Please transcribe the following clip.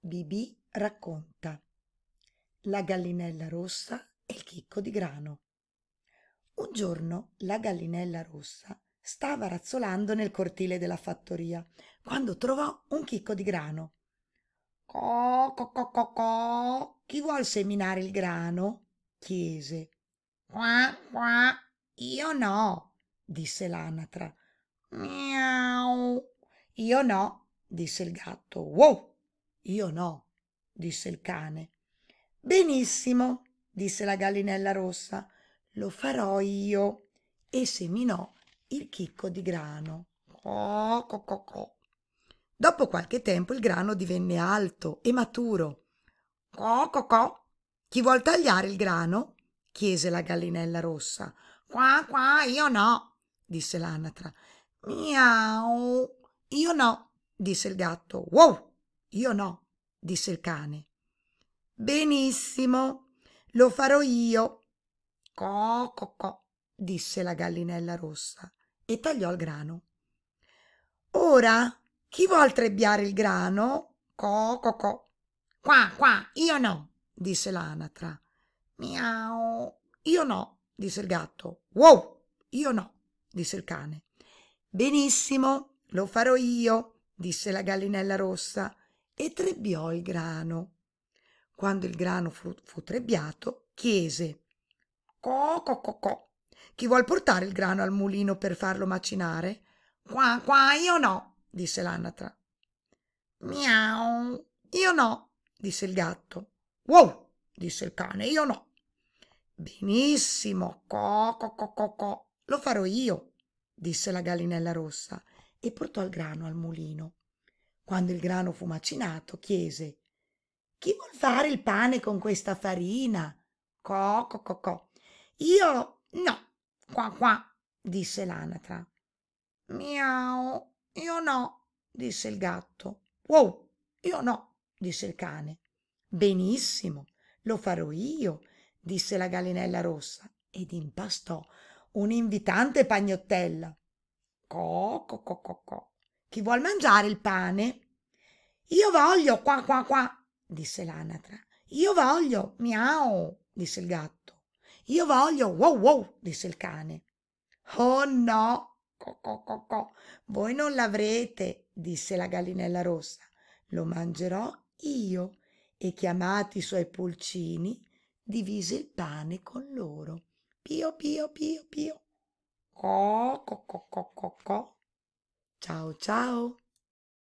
Bibì racconta La gallinella rossa e il chicco di grano. Un giorno la gallinella rossa stava razzolando nel cortile della fattoria quando trovò un chicco di grano. Co, co, co, co, co. Chi vuol seminare il grano? chiese. Qua, qua. Io no, disse l'anatra. Miau. Io no, disse il gatto. Wow. Io no, disse il cane. Benissimo, disse la gallinella rossa, lo farò io. E seminò il chicco di grano. Co, co, co, co. Dopo qualche tempo il grano divenne alto e maturo. Co, co, co. Chi vuol tagliare il grano? chiese la gallinella rossa. Qua, qua, io no, disse l'anatra. Miau. Io no, disse il gatto. Wow, io no, disse il cane. Benissimo, lo farò io. Co, co, co, disse la gallinella rossa e tagliò il grano. Ora, chi vuol trebbiare il grano? Co, co, co. Qua, qua, io no, disse l'anatra. Miau, io no, disse il gatto. Wow, io no, disse il cane. Benissimo, lo farò io, disse la gallinella rossa e trebbiò il grano. Quando il grano fu, fu trebbiato, chiese Co, co, co, co. Chi vuol portare il grano al mulino per farlo macinare? Qua, qua, io no, disse l'anatra. Miau, io no, disse il gatto. Wow, disse il cane, io no. Benissimo, co, co, co, co, co. Lo farò io, disse la gallinella rossa e portò il grano al mulino. Quando il grano fu macinato, chiese Chi vuol fare il pane con questa farina? Co, co, co, co. Io no, qua, qua, disse l'anatra. Miau, io no, disse il gatto. Wow, io no, disse il cane. Benissimo, lo farò io, disse la gallinella rossa ed impastò un'invitante pagnottella. Co, co, co, co, co. Chi vuol mangiare il pane? Io voglio, qua, qua, qua, disse l'anatra. Io voglio, miau, disse il gatto. Io voglio, wow, wow, disse il cane. Oh no, co, co, co, co. voi non l'avrete, disse la gallinella rossa. Lo mangerò io. E chiamati i suoi pulcini, divise il pane con loro. Pio, pio, pio, pio. Co, co, co, co, co, co. Ciao ciao.